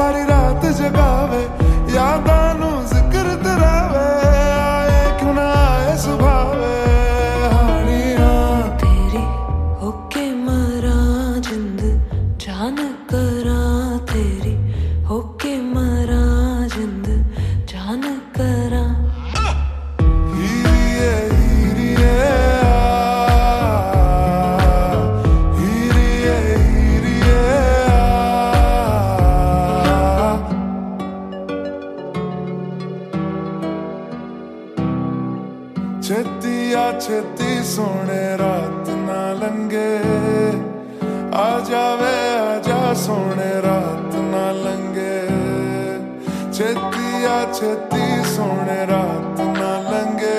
started ਛੇਤੀ ਛੇਤੀ ਸੋਹਣੇ ਰਾਤ ਨਾ ਲੰਗੇ ਆ ਜਾਵੇ, ਆ ਜਾ ਸੋਹਣੇ ਰਾਤ ਨਾ ਲੰਗੇ ਛੇਤੀ ਆ, ਛੇਤੀ ਸੋਹਣੇ ਰਾਤ ਨਾ ਲੰਗੇ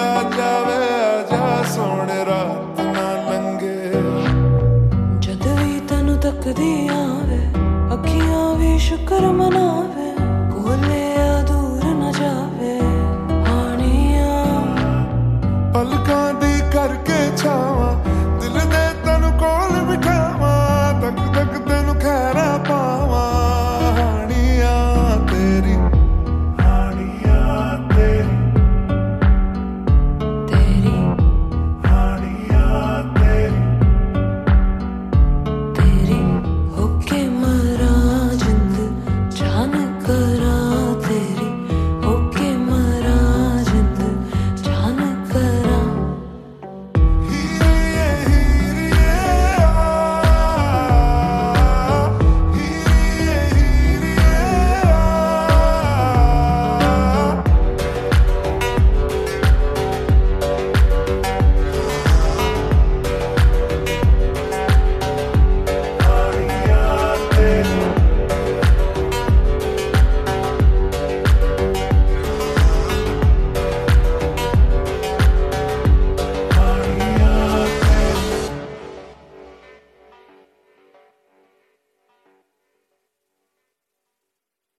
ਆ ਜਾਵੇ, ਆ ਜਾ ਸੋਹਣੇ ਰਾਤ ਨਾ ਲੰਗੇ ਜਦ ਵੀ ਤੈਨੂੰ ਤੱਕਦੀ